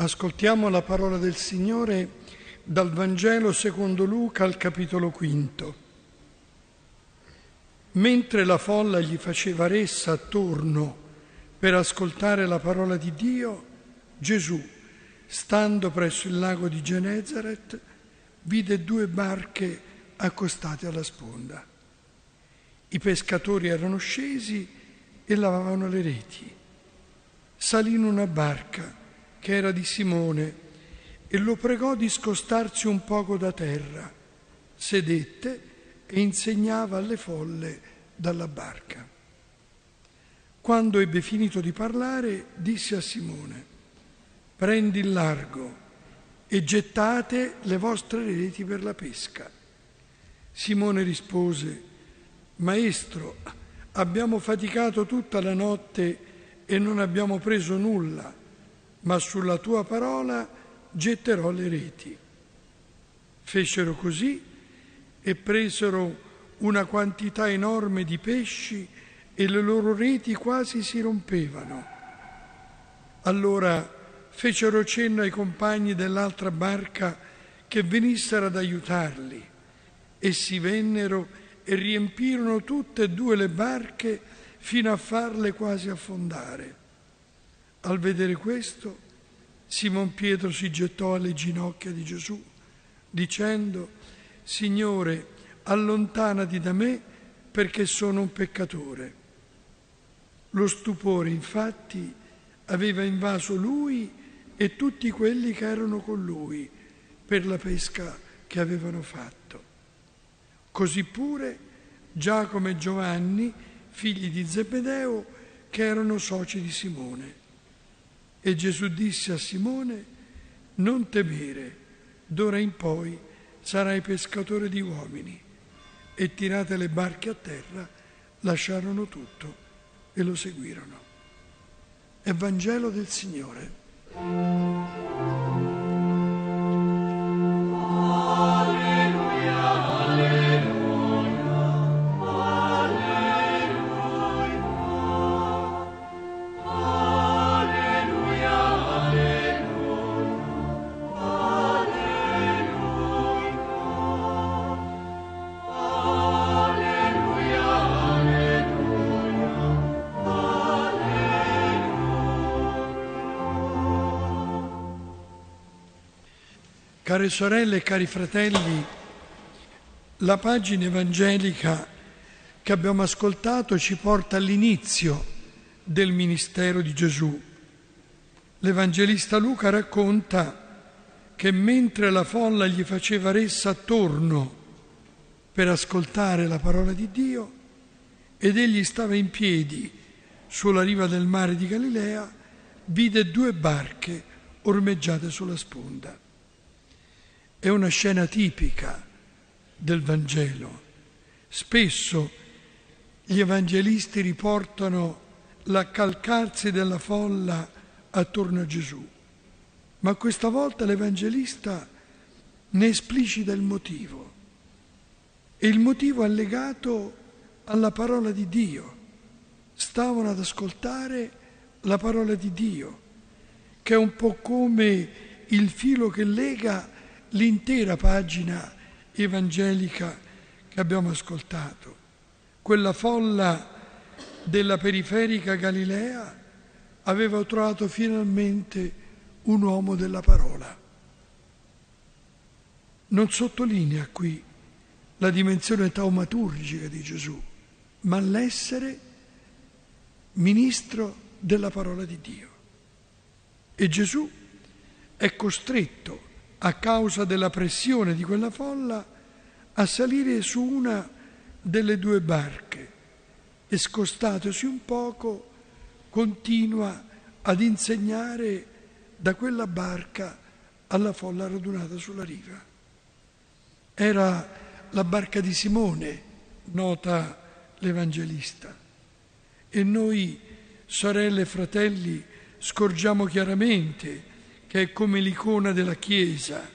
Ascoltiamo la parola del Signore dal Vangelo secondo Luca al capitolo quinto. Mentre la folla gli faceva ressa attorno per ascoltare la parola di Dio, Gesù, stando presso il lago di Genezaret, vide due barche accostate alla sponda. I pescatori erano scesi e lavavano le reti. Salì in una barca che era di Simone, e lo pregò di scostarsi un poco da terra. Sedette e insegnava alle folle dalla barca. Quando ebbe finito di parlare, disse a Simone, prendi il largo e gettate le vostre reti per la pesca. Simone rispose, Maestro, abbiamo faticato tutta la notte e non abbiamo preso nulla ma sulla tua parola getterò le reti. Fecero così e presero una quantità enorme di pesci e le loro reti quasi si rompevano. Allora fecero cenno ai compagni dell'altra barca che venissero ad aiutarli. Essi vennero e riempirono tutte e due le barche fino a farle quasi affondare. Al vedere questo, Simon Pietro si gettò alle ginocchia di Gesù, dicendo, Signore, allontanati da me perché sono un peccatore. Lo stupore, infatti, aveva invaso lui e tutti quelli che erano con lui per la pesca che avevano fatto. Così pure Giacomo e Giovanni, figli di Zebedeo, che erano soci di Simone. E Gesù disse a Simone, non temere, d'ora in poi sarai pescatore di uomini. E tirate le barche a terra, lasciarono tutto e lo seguirono. Evangelo del Signore. Care sorelle e cari fratelli, la pagina evangelica che abbiamo ascoltato ci porta all'inizio del ministero di Gesù. L'Evangelista Luca racconta che mentre la folla gli faceva ressa attorno per ascoltare la parola di Dio ed egli stava in piedi sulla riva del mare di Galilea, vide due barche ormeggiate sulla sponda. È una scena tipica del Vangelo. Spesso gli evangelisti riportano l'accalcarsi della folla attorno a Gesù, ma questa volta l'Evangelista ne esplicita il motivo. E il motivo è legato alla parola di Dio. Stavano ad ascoltare la parola di Dio, che è un po' come il filo che lega l'intera pagina evangelica che abbiamo ascoltato. Quella folla della periferica Galilea aveva trovato finalmente un uomo della parola. Non sottolinea qui la dimensione taumaturgica di Gesù, ma l'essere ministro della parola di Dio. E Gesù è costretto a causa della pressione di quella folla, a salire su una delle due barche e scostatosi un poco continua ad insegnare da quella barca alla folla radunata sulla riva. Era la barca di Simone, nota l'Evangelista, e noi, sorelle e fratelli, scorgiamo chiaramente che è come l'icona della Chiesa,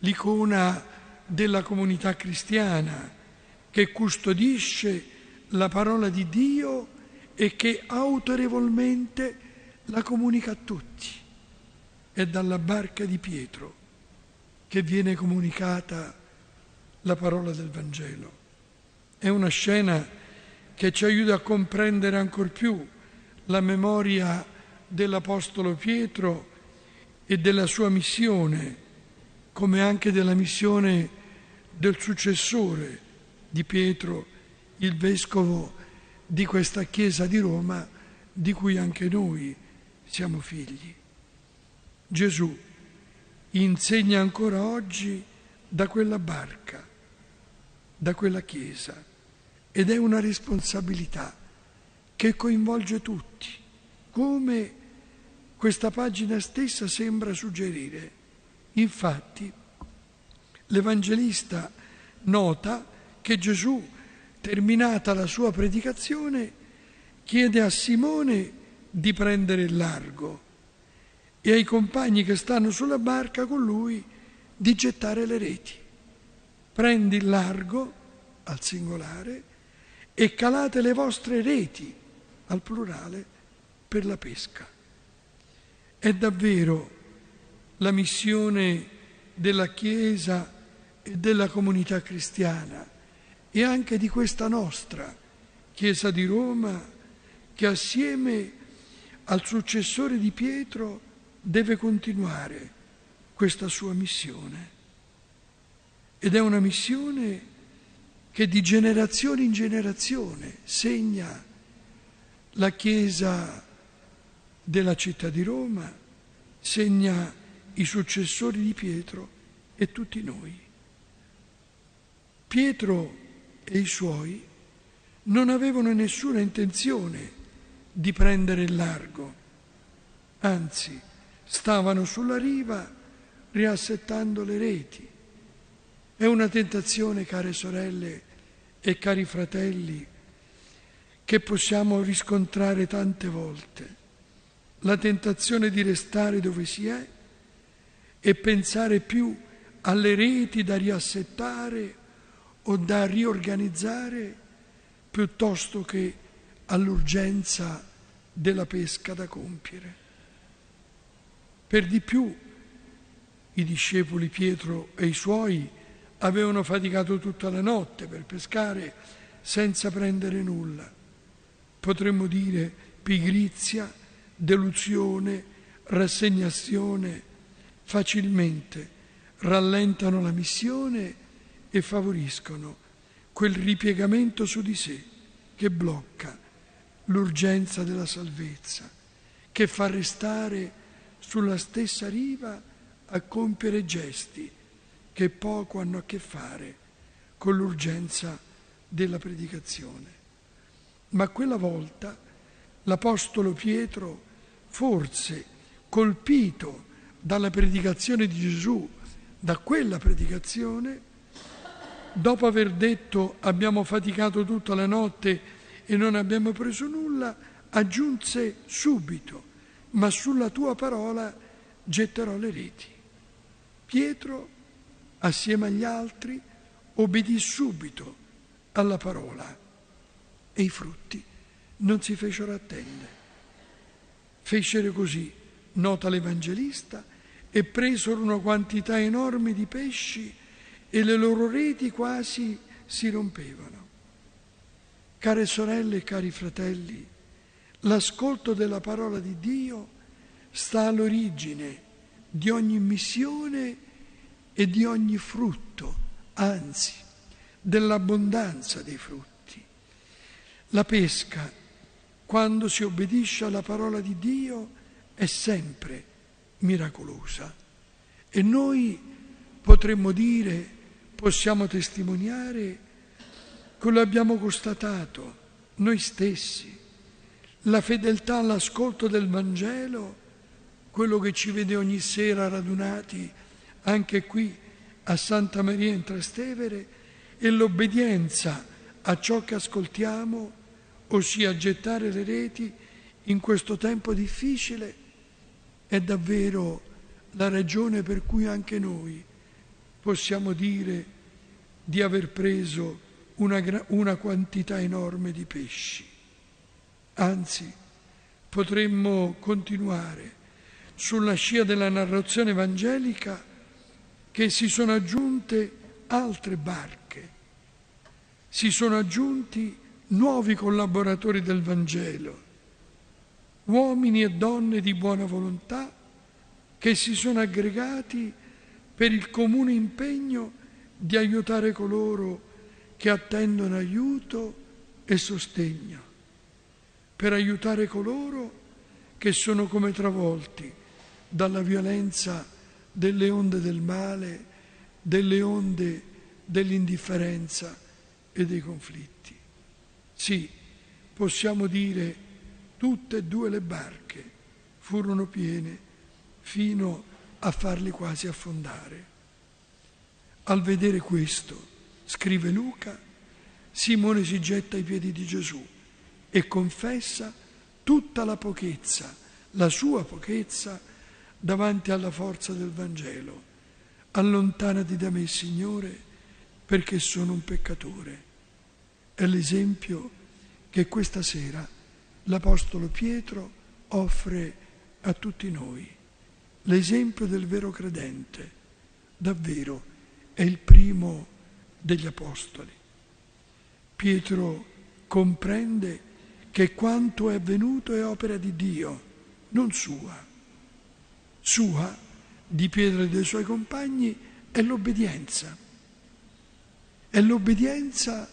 l'icona della comunità cristiana, che custodisce la parola di Dio e che autorevolmente la comunica a tutti. è dalla barca di Pietro che viene comunicata la parola del Vangelo. È una scena che ci aiuta a comprendere ancor più la memoria dell'Apostolo Pietro e della sua missione, come anche della missione del successore di Pietro, il vescovo di questa Chiesa di Roma, di cui anche noi siamo figli. Gesù insegna ancora oggi da quella barca, da quella Chiesa, ed è una responsabilità che coinvolge tutti, come questa pagina stessa sembra suggerire. Infatti, l'Evangelista nota che Gesù, terminata la sua predicazione, chiede a Simone di prendere il largo e ai compagni che stanno sulla barca con lui di gettare le reti. Prendi il largo al singolare e calate le vostre reti al plurale per la pesca. È davvero la missione della Chiesa e della comunità cristiana e anche di questa nostra Chiesa di Roma che assieme al successore di Pietro deve continuare questa sua missione. Ed è una missione che di generazione in generazione segna la Chiesa della città di Roma, segna i successori di Pietro e tutti noi. Pietro e i suoi non avevano nessuna intenzione di prendere il largo, anzi stavano sulla riva riassettando le reti. È una tentazione, care sorelle e cari fratelli, che possiamo riscontrare tante volte. La tentazione di restare dove si è e pensare più alle reti da riassettare o da riorganizzare piuttosto che all'urgenza della pesca da compiere. Per di più i discepoli Pietro e i suoi avevano faticato tutta la notte per pescare senza prendere nulla. Potremmo dire pigrizia, delusione, rassegnazione facilmente rallentano la missione e favoriscono quel ripiegamento su di sé che blocca l'urgenza della salvezza, che fa restare sulla stessa riva a compiere gesti che poco hanno a che fare con l'urgenza della predicazione. Ma quella volta l'Apostolo Pietro, forse colpito dalla predicazione di Gesù, da quella predicazione, dopo aver detto abbiamo faticato tutta la notte e non abbiamo preso nulla, aggiunse subito, ma sulla tua parola getterò le reti. Pietro, assieme agli altri, obbedì subito alla parola e i frutti non si fecero attendere. Fecero così, nota l'Evangelista, e presero una quantità enorme di pesci e le loro reti quasi si rompevano. Care sorelle e cari fratelli, l'ascolto della parola di Dio sta all'origine di ogni missione e di ogni frutto, anzi dell'abbondanza dei frutti. La pesca, quando si obbedisce alla parola di Dio, è sempre miracolosa e noi potremmo dire possiamo testimoniare che lo abbiamo constatato noi stessi. La fedeltà all'ascolto del Vangelo, quello che ci vede ogni sera radunati anche qui a Santa Maria in Trastevere, e l'obbedienza a ciò che ascoltiamo, ossia gettare le reti in questo tempo difficile, è davvero la ragione per cui anche noi possiamo dire di aver preso una, una quantità enorme di pesci. Anzi, potremmo continuare sulla scia della narrazione evangelica che si sono aggiunte altre barche, si sono aggiunti nuovi collaboratori del Vangelo, uomini e donne di buona volontà che si sono aggregati per il comune impegno di aiutare coloro che attendono aiuto e sostegno, per aiutare coloro che sono come travolti dalla violenza delle onde del male, delle onde dell'indifferenza e dei conflitti. Sì, possiamo dire tutte e due le barche furono piene fino a farli quasi affondare. Al vedere questo, scrive Luca, Simone si getta ai piedi di Gesù e confessa tutta la pochezza, la sua pochezza, davanti alla forza del Vangelo. Allontanati da me, Signore, perché sono un peccatore. È l'esempio che questa sera l'Apostolo Pietro offre a tutti noi. L'esempio del vero credente, davvero è il primo degli Apostoli. Pietro comprende che quanto è avvenuto è opera di Dio, non sua sua, di Pietro e dei suoi compagni, è l'obbedienza. È l'obbedienza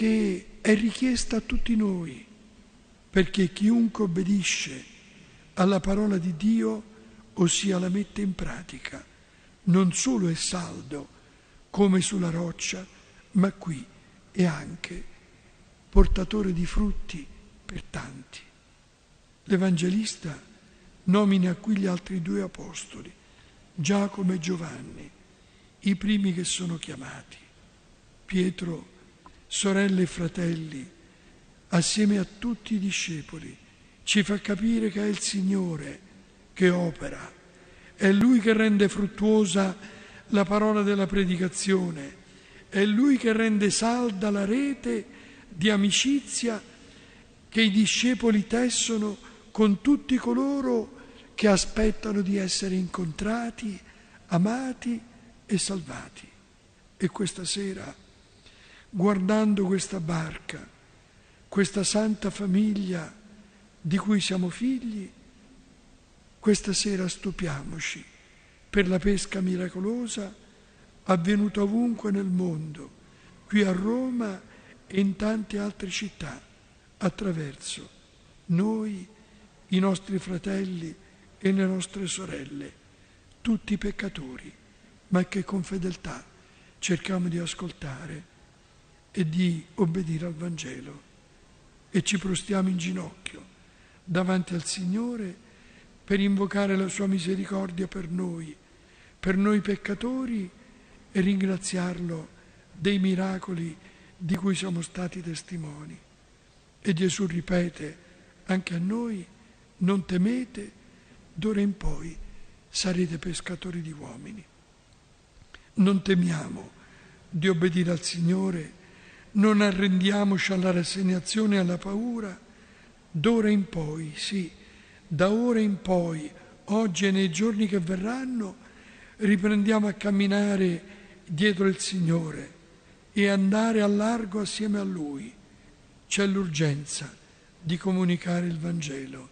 che è richiesta a tutti noi, perché chiunque obbedisce alla parola di Dio, ossia la mette in pratica, non solo è saldo come sulla roccia, ma qui è anche portatore di frutti per tanti. L'Evangelista nomina qui gli altri due apostoli, Giacomo e Giovanni, i primi che sono chiamati. Pietro, sorelle e fratelli, assieme a tutti i discepoli, ci fa capire che è il Signore che opera, è Lui che rende fruttuosa la parola della predicazione, è Lui che rende salda la rete di amicizia che i discepoli tessono con tutti coloro che aspettano di essere incontrati, amati e salvati. E questa sera, guardando questa barca, questa santa famiglia di cui siamo figli, questa sera stupiamoci per la pesca miracolosa avvenuta ovunque nel mondo, qui a Roma e in tante altre città, attraverso noi, i nostri fratelli e le nostre sorelle, tutti peccatori, ma che con fedeltà cerchiamo di ascoltare e di obbedire al Vangelo e ci prostiamo in ginocchio davanti al Signore per invocare la sua misericordia per noi, per noi peccatori e ringraziarlo dei miracoli di cui siamo stati testimoni. E Gesù ripete anche a noi, non temete, d'ora in poi sarete pescatori di uomini. Non temiamo di obbedire al Signore, non arrendiamoci alla rassegnazione e alla paura, d'ora in poi, sì, da ora in poi, oggi e nei giorni che verranno, riprendiamo a camminare dietro il Signore e andare a largo assieme a Lui. C'è l'urgenza di comunicare il Vangelo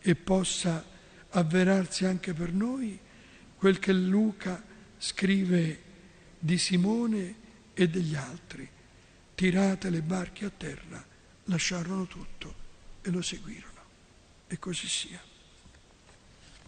e possa avverarsi anche per noi quel che Luca scrive di Simone e degli altri. Tirate le barche a terra, lasciarono tutto e lo seguirono. E così sia.